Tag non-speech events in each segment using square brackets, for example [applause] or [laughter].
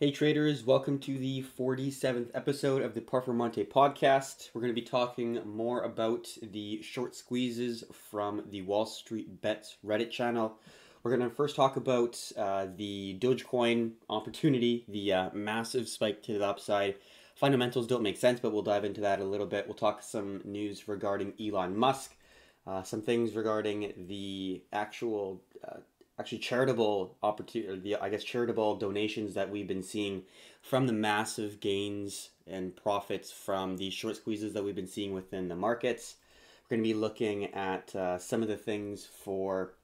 Hey traders, welcome to the 47th episode of the Performante podcast. We're going to be talking more about the short squeezes from the Wall Street Bets Reddit channel. We're going to first talk about uh, the Dogecoin opportunity, the uh, massive spike to the upside. Fundamentals don't make sense, but we'll dive into that a little bit. We'll talk some news regarding Elon Musk, uh, some things regarding the actual uh, actually charitable opportunity, I guess charitable donations that we've been seeing from the massive gains and profits from the short squeezes that we've been seeing within the markets. We're going to be looking at uh, some of the things for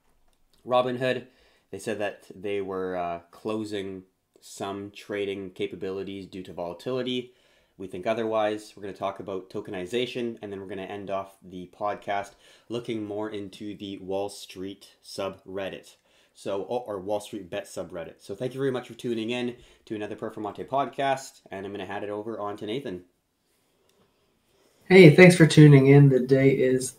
Robinhood. They said that they were uh, closing some trading capabilities due to volatility. We think otherwise. We're going to talk about tokenization and then we're going to end off the podcast looking more into the Wall Street subreddit. So, or Wall Street Bet subreddit. So, thank you very much for tuning in to another Performante podcast, and I'm going to hand it over on to Nathan. Hey, thanks for tuning in. The day is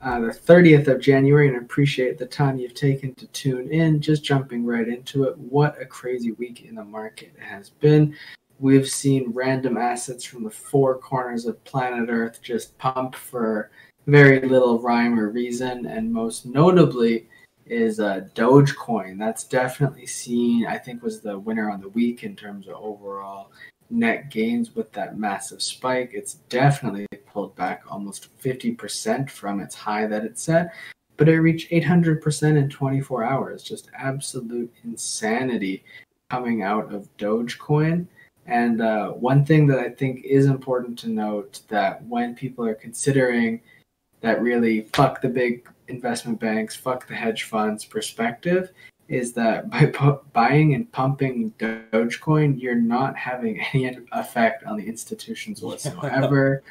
uh, the 30th of January, and I appreciate the time you've taken to tune in. Just jumping right into it. What a crazy week in the market has been. We've seen random assets from the four corners of planet Earth just pump for very little rhyme or reason, and most notably, is uh, Dogecoin. That's definitely seen, I think, was the winner on the week in terms of overall net gains with that massive spike. It's definitely pulled back almost 50% from its high that it set, but it reached 800% in 24 hours. Just absolute insanity coming out of Dogecoin. And uh, one thing that I think is important to note that when people are considering that really fuck the big investment banks, fuck the hedge funds perspective is that [laughs] by pu- buying and pumping Dogecoin, you're not having any effect on the institutions whatsoever.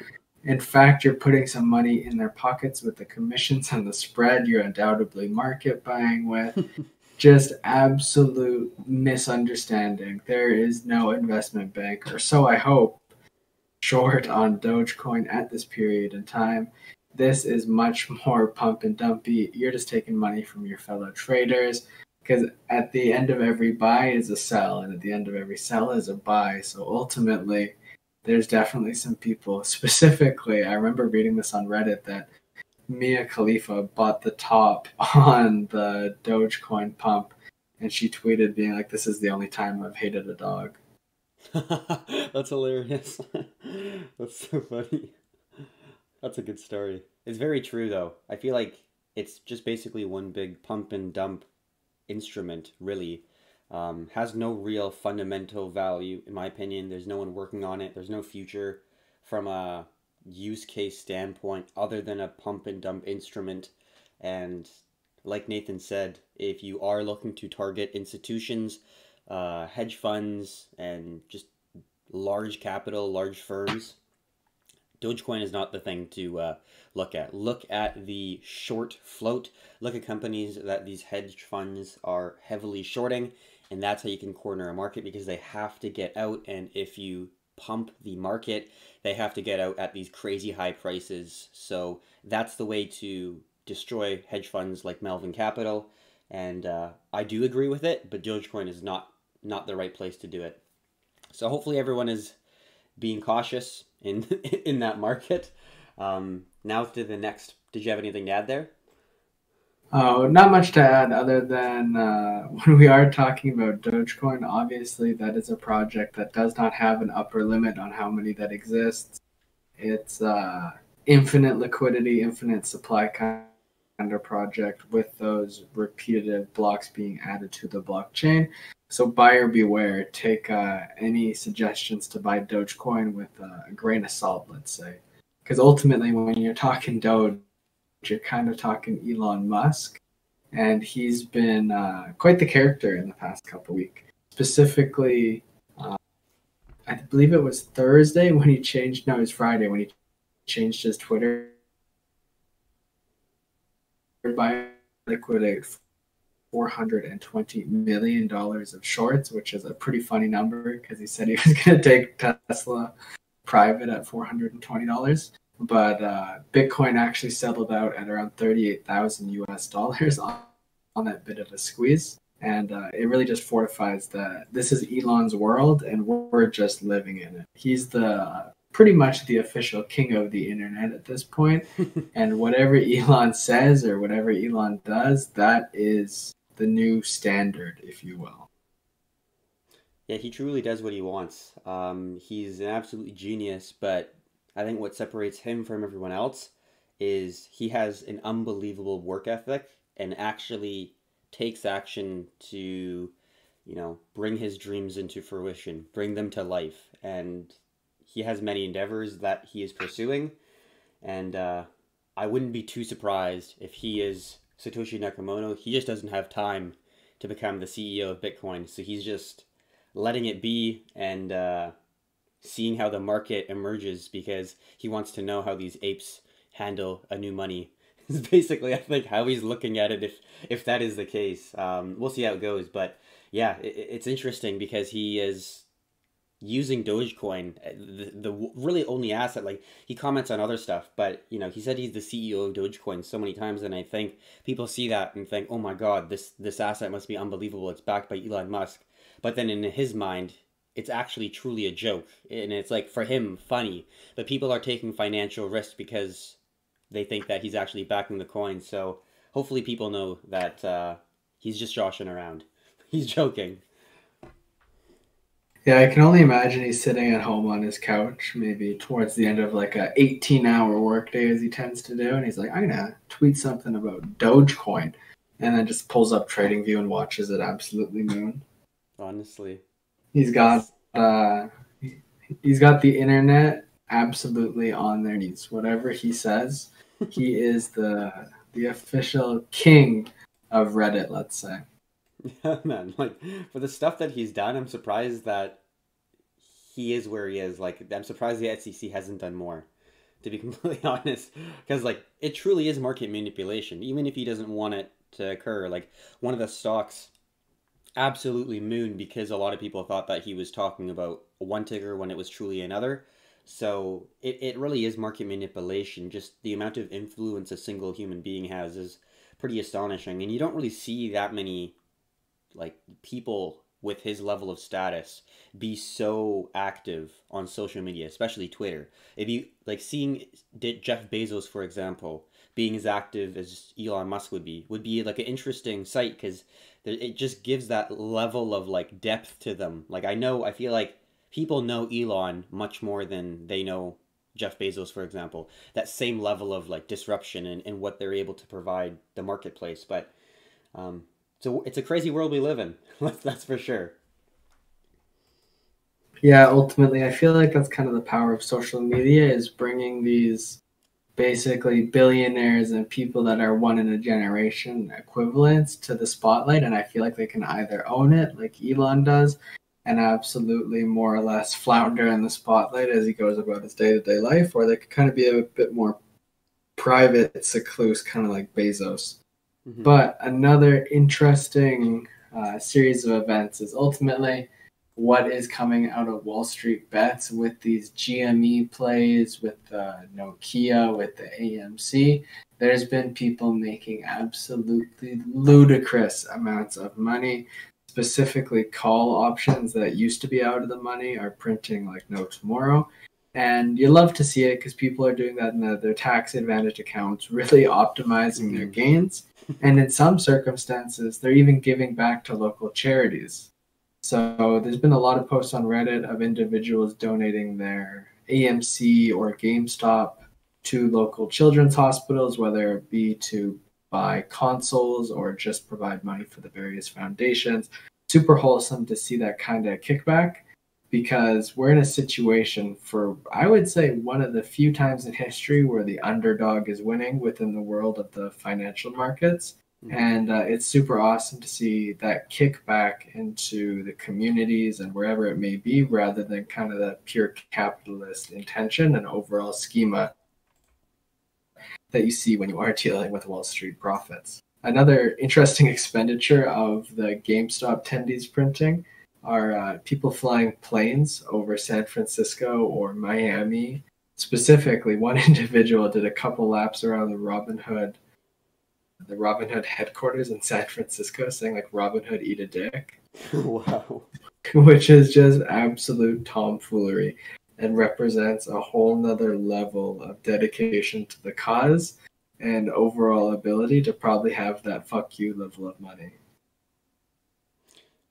in fact, you're putting some money in their pockets with the commissions and the spread you're undoubtedly market buying with. [laughs] Just absolute misunderstanding. There is no investment bank, or so I hope, short on Dogecoin at this period in time. This is much [laughs] more pump and dumpy. You're just taking money from your fellow traders because at the end of every buy is a sell, and at the end of every sell is a buy. So ultimately, there's definitely some people. [laughs] Specifically, I remember reading this on Reddit that Mia Khalifa bought the top [laughs] on the Dogecoin pump, and she tweeted being like, "This is the only time I've hated a dog." That's hilarious. That's so funny. That's a good story. It's very true, though. I feel like it's just basically one big pump and dump instrument, really. Um, has no real fundamental value, in my opinion. There's no one working on it. There's no future from a use case standpoint other than a pump and dump instrument. And like Nathan said, if you are looking to target institutions, uh, hedge funds, and just large capital, large firms, Dogecoin is not the thing to uh, look at. Look at the short float. Look at companies that these hedge funds are heavily shorting, and that's how you can corner a market because they have to get out. And if you pump the market, they have to get out at these crazy high prices. So that's the way to destroy hedge funds like Melvin Capital. And uh, I do agree with it, but Dogecoin is not not the right place to do it. So hopefully everyone is being cautious in [laughs] in that market. Um, now to the next. Did you have anything to add there? Oh, not much to add other than uh, [laughs] when we are talking about Dogecoin, obviously that is a project that does not have an upper limit on how many that exists. It's uh, infinite liquidity, infinite supply kind of project with those repetitive blocks being added to the blockchain. So buyer beware. Take uh, any suggestions to buy Dogecoin with uh, a grain of salt, let's say, because ultimately, when you're talking Doge, you're kind of talking Elon Musk, and he's been uh, quite the character in the past couple weeks. Specifically, uh, I believe it was Thursday when he changed. No, it was Friday when he changed his Twitter by liquidate $420 million of shorts, which is a pretty funny number because he said he [laughs] was going to take Tesla private at $420. But uh, Bitcoin actually settled out at around 38,000 US dollars [laughs] on, on that bit of a squeeze. and uh, it really just fortifies that this is Elon's world, and we're just living in it. He's the pretty much the official king of the internet at this point, [laughs] and whatever Elon says or whatever Elon does, that is the new standard, if you will. Yeah, he truly does what he wants. Um, he's an absolute genius, but I think what separates him from everyone else is he has an unbelievable work ethic and actually takes action to, you know, bring his dreams into fruition, bring them to life. And he has many endeavors that he is pursuing. And uh, I wouldn't be too surprised if he is Satoshi Nakamoto. He just doesn't have time to become the CEO of Bitcoin. So he's just letting it be and uh, seeing how the market emerges because he wants to know how these apes handle a new money [laughs] is basically I think how he's looking at it if if that is the case. Um, we'll see how it goes, but yeah, it, it's interesting because he is using Dogecoin, uh, the, the really only asset. Like he comments on other stuff, but you know he said he's the CEO of Dogecoin so many times, and I think people see that and think, oh my god, this this asset must be unbelievable. It's backed by Elon Musk, but then in his mind. It's actually truly a joke, and it's like for him funny. But people are taking financial risk because they think that he's actually backing the coin. So hopefully people know that uh, he's just joshing around. [laughs] He's joking. Yeah, I can only imagine he's sitting at home on his couch, maybe towards the end of like a 18 hour workday as he tends to do, and he's like, I'm gonna tweet something about Dogecoin, and then just pulls up TradingView and watches it absolutely moon. Honestly, he's got uh, he's got the internet absolutely on their knees. Whatever he says, he is the the official king of Reddit, let's say. [laughs] Yeah, man. Like for the stuff that he's done, I'm surprised that he is where he is. Like I'm surprised the SEC hasn't done more. To be [laughs] completely honest, because like it truly is market manipulation. Even if he doesn't want it to occur, like one of the stocks absolutely moon because a lot of people thought that he was talking about one ticker when it was truly another. So it, it really is market manipulation. Just the amount of influence a single human being has is pretty astonishing. And you don't really see that many like people with his level of status be so active on social media, especially Twitter. If you like seeing Jeff Bezos, for example, being as active as Elon Musk would be, would be like an interesting sight because it just gives that level of like depth to them. Like I know, I feel like people know Elon much more than they know Jeff Bezos, for example. That same level of like disruption and, and what they're able to provide the marketplace. But um, so it's a crazy world we live in. [laughs] that's for sure. Yeah, ultimately, I feel like that's kind of the power of social media is bringing these basically billionaires and people that are one in a generation equivalents to the spotlight and i feel like they can either own it like elon does and absolutely more or less flounder in the spotlight as he goes about his day to day life, or they could kind of be a bit more private, secluse, kind of like Bezos. Mm-hmm. But another interesting uh, series of events is ultimately what is coming out of Wall Street bets with these GME plays, with the Nokia, with the AMC. There's been people making absolutely ludicrous amounts of money specifically call options that used to be out of the money are printing like no tomorrow. And you love to see it because people are doing that in the, their tax advantage accounts, really optimizing mm. their gains. And in some circumstances, they're even giving back to local charities. So there's been a lot of posts on Reddit of individuals donating their AMC or GameStop to local children's hospitals, whether it be to buy consoles or just provide money for the various foundations. Super wholesome to see that kind of kickback because we're in a situation for, I would say, one of the few times in history where the underdog is winning within the world of the financial markets. Mm-hmm. And uh, it's super awesome to see that kickback into the communities and wherever it may be, rather than kind of that pure capitalist intention and overall schema that you see when you are dealing with Wall Street profits. Another interesting [laughs] expenditure of the GameStop tendies printing are uh, people flying planes over San Francisco or Miami. Specifically, one [laughs] individual did a couple laps around the Robinhood the Robinhood headquarters in San Francisco saying like Robinhood eat a dick. [laughs] wow. [laughs] Which is just absolute tomfoolery and represents a whole nother level of dedication to the cause and overall ability to probably have that fuck you level of money.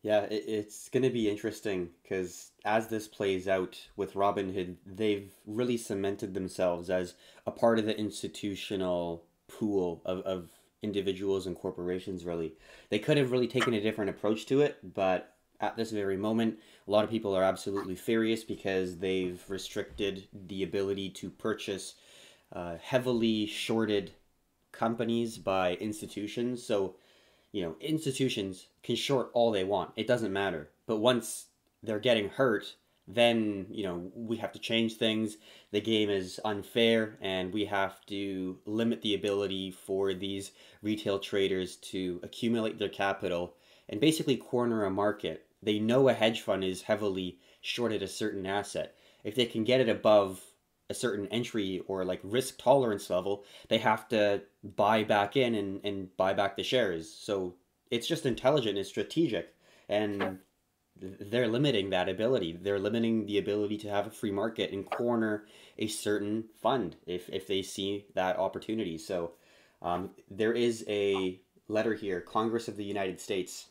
Yeah, it, it's going to be interesting because as this plays out with Robinhood, they've really cemented themselves as a part of the institutional pool of, of individuals and corporations, really. They could have really taken a different approach to it, but at this very moment, a lot of people are absolutely furious because they've restricted the ability to purchase uh, heavily shorted companies by institutions. So, you know, institutions can short all they want. It doesn't matter. But once they're getting hurt, then, you know, we have to change things. The game is unfair and we have to limit the ability for these retail traders to accumulate their capital and basically corner a market. They know a hedge fund is heavily shorted a certain asset. If they can get it above a certain entry or like risk tolerance level, they have to buy back in and, and buy back the shares. So it's just intelligent and strategic. And they're limiting that ability. They're limiting the ability to have a free market and corner a certain fund if, if they see that opportunity. So um, there is a letter here Congress of the United States.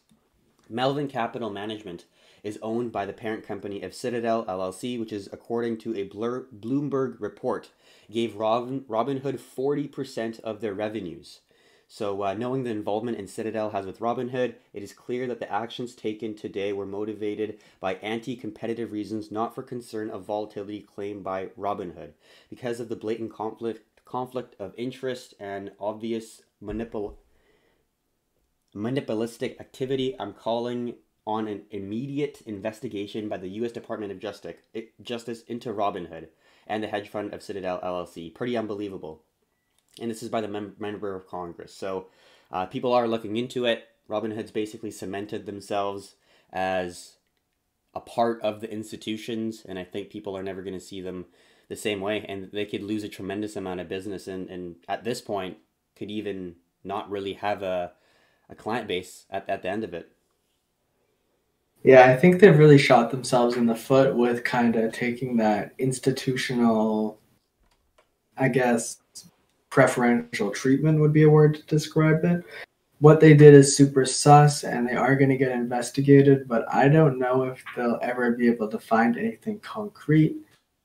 Melvin Capital Management is owned by the parent company of Citadel LLC, which is, according to a Blur- Bloomberg report, gave Robin, Robinhood 40% of their revenues. So, uh, knowing the involvement in Citadel has with Robinhood, it is clear that the actions taken today were motivated by anti competitive reasons, not for concern of volatility claimed by Robinhood. Because of the blatant conflict, conflict of interest and obvious manipul- manipulistic activity, I'm calling on an immediate investigation by the U.S. Department of Justice, Justice into Robinhood and the hedge fund of Citadel LLC. Pretty unbelievable and this is by the mem- member of Congress. So uh, people are looking into it. Robinhood's basically cemented themselves as a part of the institutions, and I think people are never going to see them the same way, and they could lose a tremendous amount of business, and, and at this point, could even not really have a, a client base at, at the end of it. Yeah, I think they've really shot themselves in the foot with kind of taking that institutional, I guess, preferential treatment would be a word to describe it. What they did is super sus and they are going to get investigated, but I don't know if they'll ever be able to find anything concrete.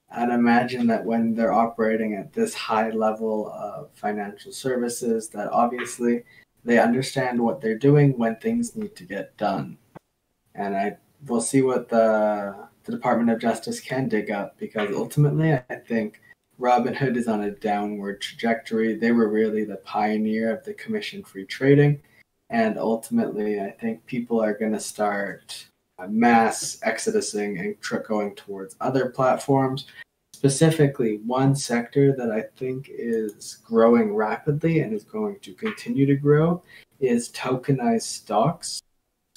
I'd imagine that when they're operating at this high level of financial services, that obviously they understand what they're doing when things need to get done. And I will see what the, the Department of Justice can dig up because ultimately I think Robinhood is on a downward trajectory. They were really the pioneer of the commission free trading. And ultimately, I think people are going to start uh, mass exodusing and going towards other platforms. Specifically, one sector that I think is growing rapidly and is going to continue to grow is tokenized stocks.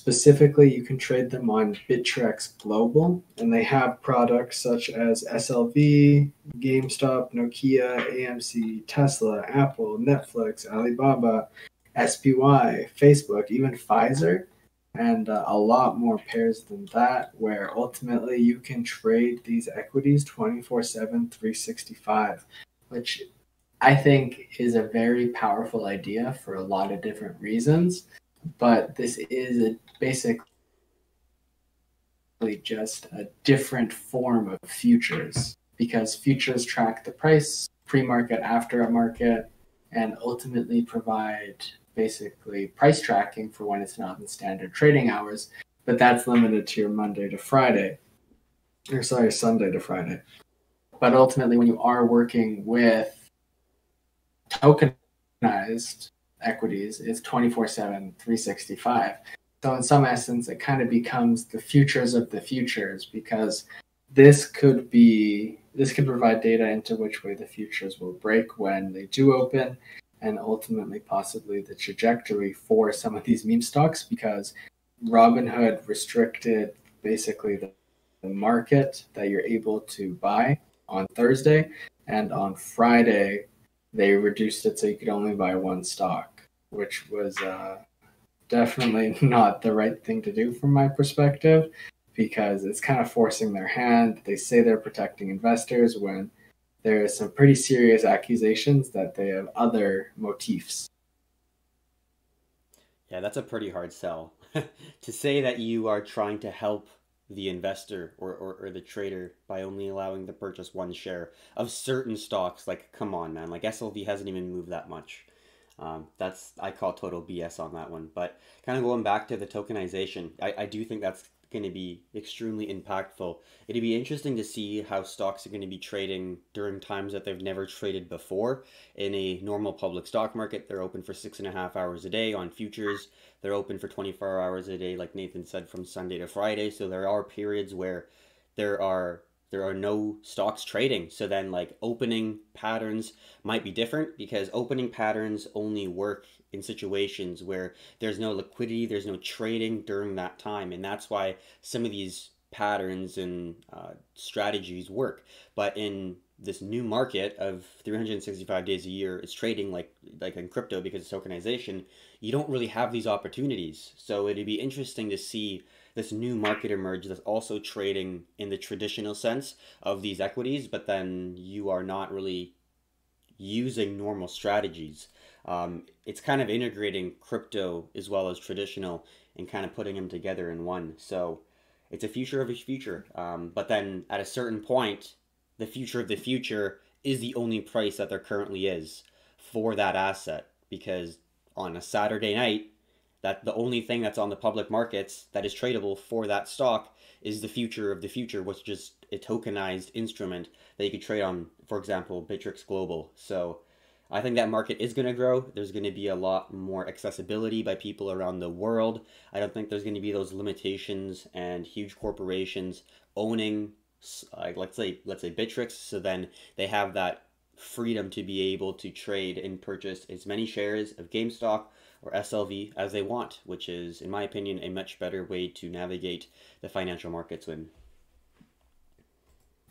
Specifically, you can trade them on Bittrex Global, and they have products such as SLV, GameStop, Nokia, AMC, Tesla, Apple, Netflix, Alibaba, SPY, Facebook, even Pfizer, and uh, a lot more pairs than that, where ultimately you can trade these equities 24 7, 365, which I think is a very powerful idea for a lot of different reasons but this is a basically just a different form of futures because futures track the price pre-market after a market and ultimately provide basically price tracking for when it's not in standard trading hours but that's limited to your monday to friday or sorry sunday to friday but ultimately when you are working with tokenized equities it's 24 7, 365. So, in some essence, it kind of becomes the futures of the futures because this could be this could provide data into which way the futures will break when they do open and ultimately possibly the trajectory for some of these meme stocks because Robinhood restricted basically the, the market that you're able to buy on Thursday and on Friday they reduced it so you could only buy one stock. which was uh, definitely [laughs] not the right thing to do from my perspective because it's kind of forcing their hand. They say they're protecting investors when there are some pretty serious accusations that they have other motifs. Yeah, that's a pretty hard sell. [laughs] to say that you are trying to help the investor or, or, or, the trader by only allowing to purchase one share of certain stocks, like, come on, man. Like, SLV hasn't even moved that much. Um, that's I call total BS on that one. But kind of going back to the tokenization, I, I do think that's going to be extremely impactful. It'd be interesting to see how stocks are going to be trading during times that they've never traded before. In a normal public stock market, they're open for six and a half hours a day. On futures, they're open for 24 hours a day, like Nathan said, from Sunday to Friday. So there are periods where there are there are no stocks trading. So then like opening patterns might be different because opening patterns only work in situations where there's no liquidity, there's no trading during that time. And that's why some of these patterns and uh, strategies work. But in this new market of 365 days a year, it's trading like like in crypto because of tokenization, you don't really have these opportunities. So it'd be interesting to see this new market emerge that's also trading in the traditional sense of these equities, but then you are not really using normal strategies. Um, it's kind of integrating crypto as well as traditional and kind of putting them together in one. So it's a future of a future. Um, but then at a certain point, the future of the future is the only price that there currently is for that asset because on a Saturday night, that the only thing that's on the public markets that is tradable for that stock is the future of the future, which is just a tokenized instrument that you could trade on, for example, Bittrex Global. So I think that market is going to grow. There's going to be a lot more accessibility by people around the world. I don't think there's going to be those limitations and huge corporations owning, let's say, let's say Bittrex. So then they have that freedom to be able to trade and purchase as many shares of GameStop or SLV as they want, which is, in my opinion, a much better way to navigate the financial markets when.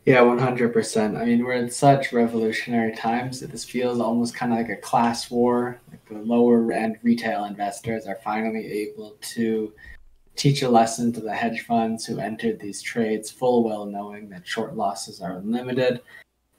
Yeah, 100%. I mean, we're in such revolutionary times that this feels almost kind of like a class war. Like the lower end retail investors are finally able to teach a lesson to the hedge funds who entered these trades full well knowing that short losses are unlimited.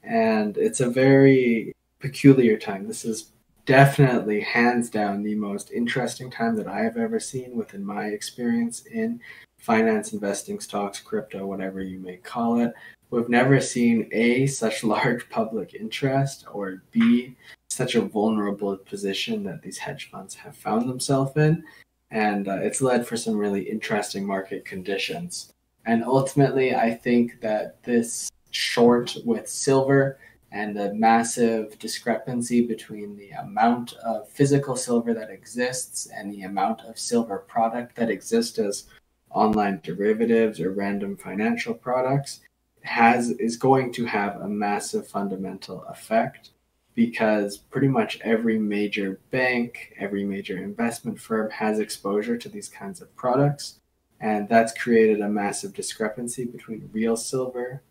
And it's a very peculiar time. This is definitely hands down the most interesting time that I have ever seen within my experience in finance, investing, stocks, crypto, whatever you may call it. We've never seen A, such [laughs] large public interest, or B, such a vulnerable position that these hedge funds have found themselves in. And uh, it's led for some really interesting market conditions. And ultimately, I think that this short with silver and the massive discrepancy between the amount of physical silver that exists and the amount of silver product that exists as online derivatives or random financial products has is going to have a massive fundamental effect because pretty much every major bank, every major investment firm has exposure to these kinds of products. And that's created a massive discrepancy between real silver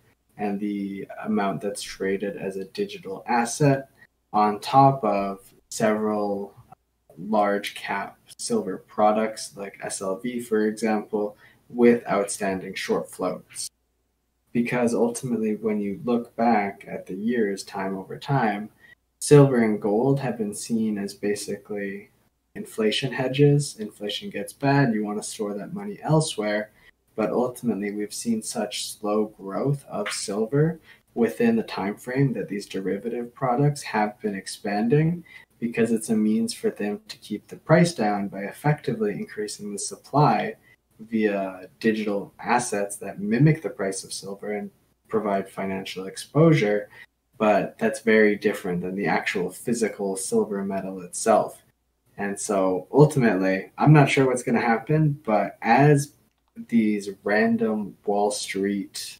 and the amount that's traded as a digital asset on top of several uh, large cap silver products like SLV, for example, with outstanding short floats. Because ultimately, when you look back at the years, time over time, silver and gold have been seen as basically inflation hedges. Inflation gets bad, you want to store that money elsewhere but ultimately we've seen such slow growth of silver within the time frame that these derivative products have been expanding because it's a means for them to keep the price down by effectively increasing the supply via digital assets that mimic the price of silver and provide financial exposure. But that's very different than the actual physical silver metal itself. And so ultimately i'm not sure what's going to happen but as these random Wall Street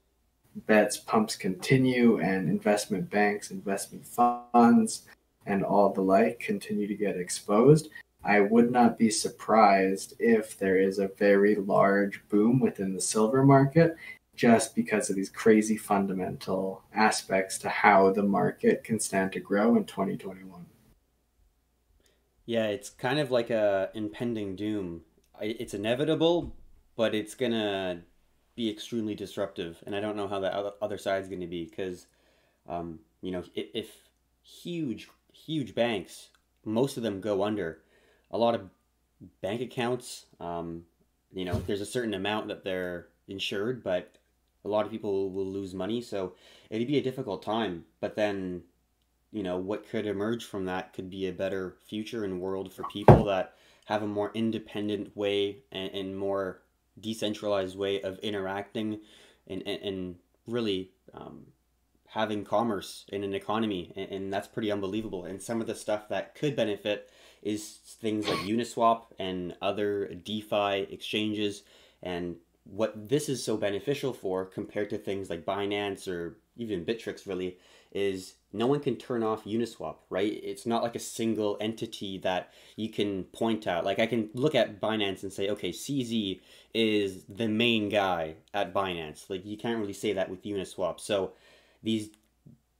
bets pumps continue and investment banks, investment funds, and all the like continue to get exposed, I would not be surprised if there is a very large boom within the silver market just because of these crazy fundamental aspects to how the market can stand to grow in 2021. Yeah, it's kind of like a impending doom. It's inevitable, but it's gonna be extremely disruptive, and I don't know how the other other side's gonna be because, um, you know, if, if huge, huge banks, most of them go under, a lot of bank accounts, um, you know, there's a certain amount that they're insured, but a lot of people will lose money, so it'd be a difficult time. But then you know, what could emerge from that could be a better future and world for people that have a more independent way and, and more decentralized way of interacting and, and, and really um, having commerce in an economy. And, and that's pretty unbelievable. And some of the stuff that could benefit is things like Uniswap and other DeFi exchanges. And what this is so beneficial for compared to things like Binance or even Bittrex really is no one can turn off Uniswap, right? It's not like a single entity that you can point out. Like I can look at Binance and say, okay, CZ is the main guy at Binance. Like you can't really say that with Uniswap. So these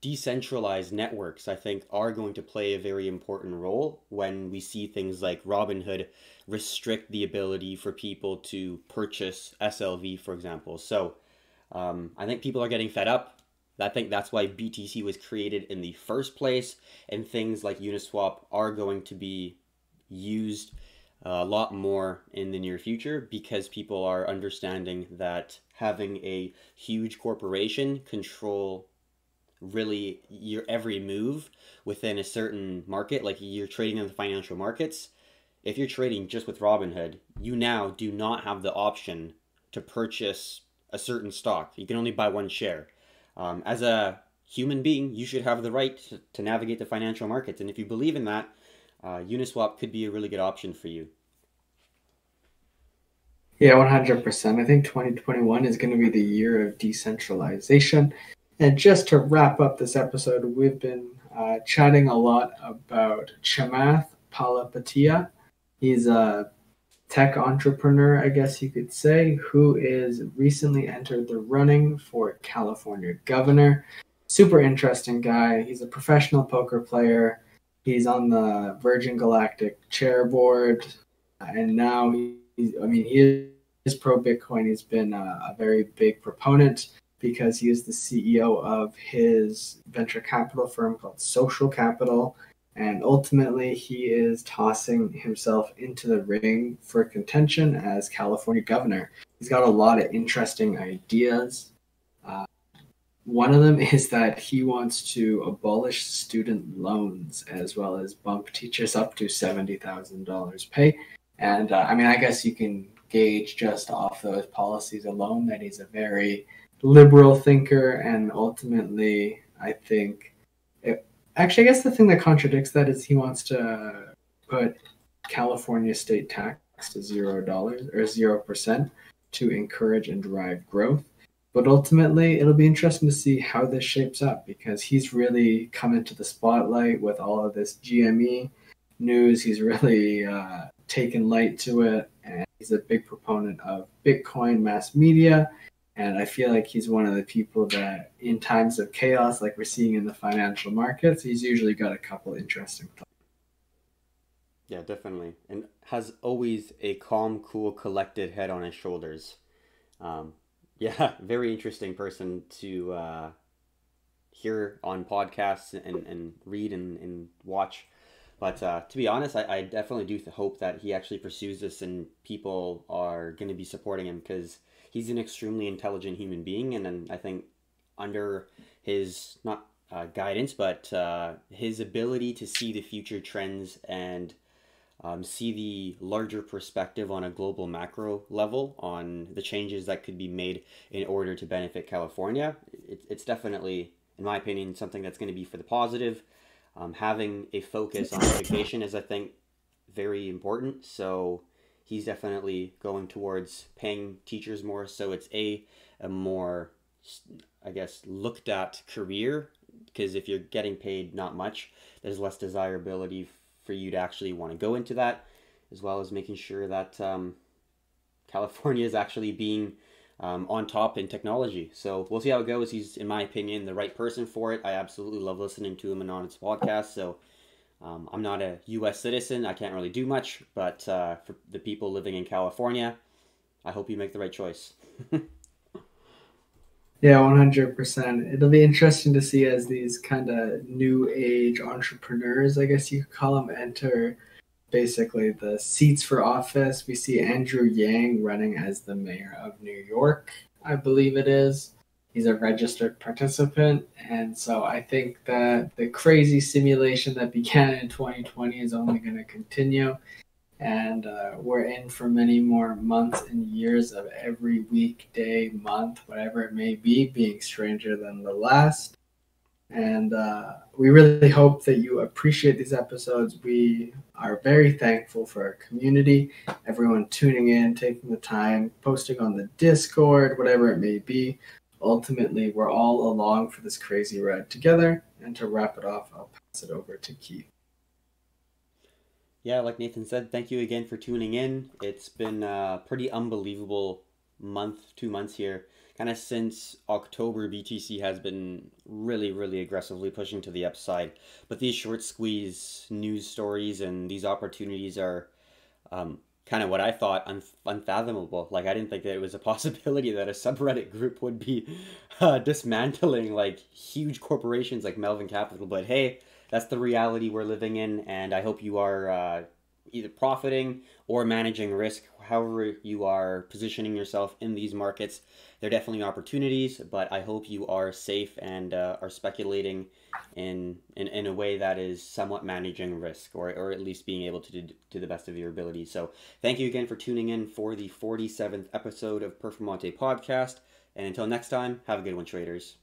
decentralized networks, I think, are going to play a very important role when we see things like Robinhood restrict the ability for people to purchase SLV, for example. So um, I think people are getting fed up I think that's why BTC was created in the first place, and things like Uniswap are going to be used uh, a lot more in the near future because people are understanding that having a huge corporation control really your every move within a certain market like you're trading in the financial markets. If you're trading just with robinhood you now do not have the option to purchase a certain stock. You can only buy one share um, as a human being, you should have the right to, navigate the financial markets. And if you believe in that, uh, Uniswap could be a really good option for you. Yeah, 100%. I think 2021 is going to be the year of decentralization. And just to wrap up this episode, we've been uh, chatting a lot about Chamath Palihapitiya. He's a tech entrepreneur, I guess you could say, who is recently entered the running for California governor. Super interesting guy. He's a professional poker player. He's on the Virgin Galactic chair board, and now he's, I mean, he is pro Bitcoin. He's been a, a very big proponent because he is the CEO of his venture capital firm called Social Capital and ultimately he is tossing himself into the ring for contention as California governor. He's got a lot of interesting ideas. Uh, one of them [laughs] is that he wants to abolish student loans as well as bump teachers up to $70,000 pay. And uh, I mean, I guess you can gauge just off those policies alone that he's a very liberal thinker. And ultimately, I think Actually, I guess the thing that contradicts that is he wants to put California state tax to zero dollars or zero percent to encourage and drive growth. But ultimately, it'll be interesting to see how this shapes up because he's really come into the spotlight with all of this GME news. He's really uh, taken light to it, and he's a big proponent of Bitcoin mass media and I feel like he's one of the people that, in times of chaos, like we're seeing in the financial markets, he's usually got a couple interesting thoughts. Yeah, definitely. And has always a calm, cool, collected head on his shoulders. Um, [laughs] yeah, very interesting person to uh, hear on podcasts and, and read and, and watch. But uh, to be honest, I, I definitely do hope that he actually pursues this and people are going to be supporting him because he's an extremely intelligent human being, and, and I think under his not uh, guidance, but uh, his ability to see the future trends and um, see the larger perspective on a global macro level on the changes that could be made in order to benefit California. It, it's definitely, in my opinion, something that's going to be for the positive. Um, having a focus on education is, I think, very important. So he's definitely going towards paying teachers more. So it's a a more, I guess, looked at career because if you're getting paid not much, there's less desirability for you to actually want to go into that, as well as making sure that um, California is actually being um, on top in technology. So we'll see how it goes. He's, in my opinion, the right person for it. I absolutely love listening to him and on his podcast. So Um, I'm not a U.S. citizen. I can't really do much, but uh, for the people living in California, I hope you make the right choice. [laughs] yeah, 100%. It'll be interesting to see as these kind of new age entrepreneurs, I guess you could call them, enter basically the seats for office. We see Andrew Yang running as the mayor of New York, I believe it is. He's a registered participant. And so I think that the crazy simulation that began in 2020 is only going to continue. And uh, we're in for many more months and years of every week, day, month, whatever it may be, being stranger than the last. And uh, we really hope that you appreciate these episodes. We are very thankful for our community, everyone tuning in, taking the time, posting on the Discord, whatever it may be ultimately we're all along for this crazy ride together. And to wrap it off, I'll pass it over to Keith. Yeah, like Nathan said, thank you again for tuning in. It's been a pretty unbelievable month, two months here. Kind of since October, BTC has been really, really aggressively pushing to the upside. But these short squeeze news stories and these opportunities are um, kind of what I thought unfathomable. Like I didn't think that it was a [laughs] possibility that a subreddit group would be uh, dismantling like huge corporations like Melvin Capital. But hey, that's the reality we're living in, and I hope you are uh, either profiting or managing risk. However, you are positioning yourself in these markets, there are definitely opportunities, but I hope you are safe and uh, are speculating in, in in a way that is somewhat managing risk or, or at least being able to do to the best of your ability. So thank you again for tuning in for the 47th episode of Performante Podcast. And until next time, have a good one, traders.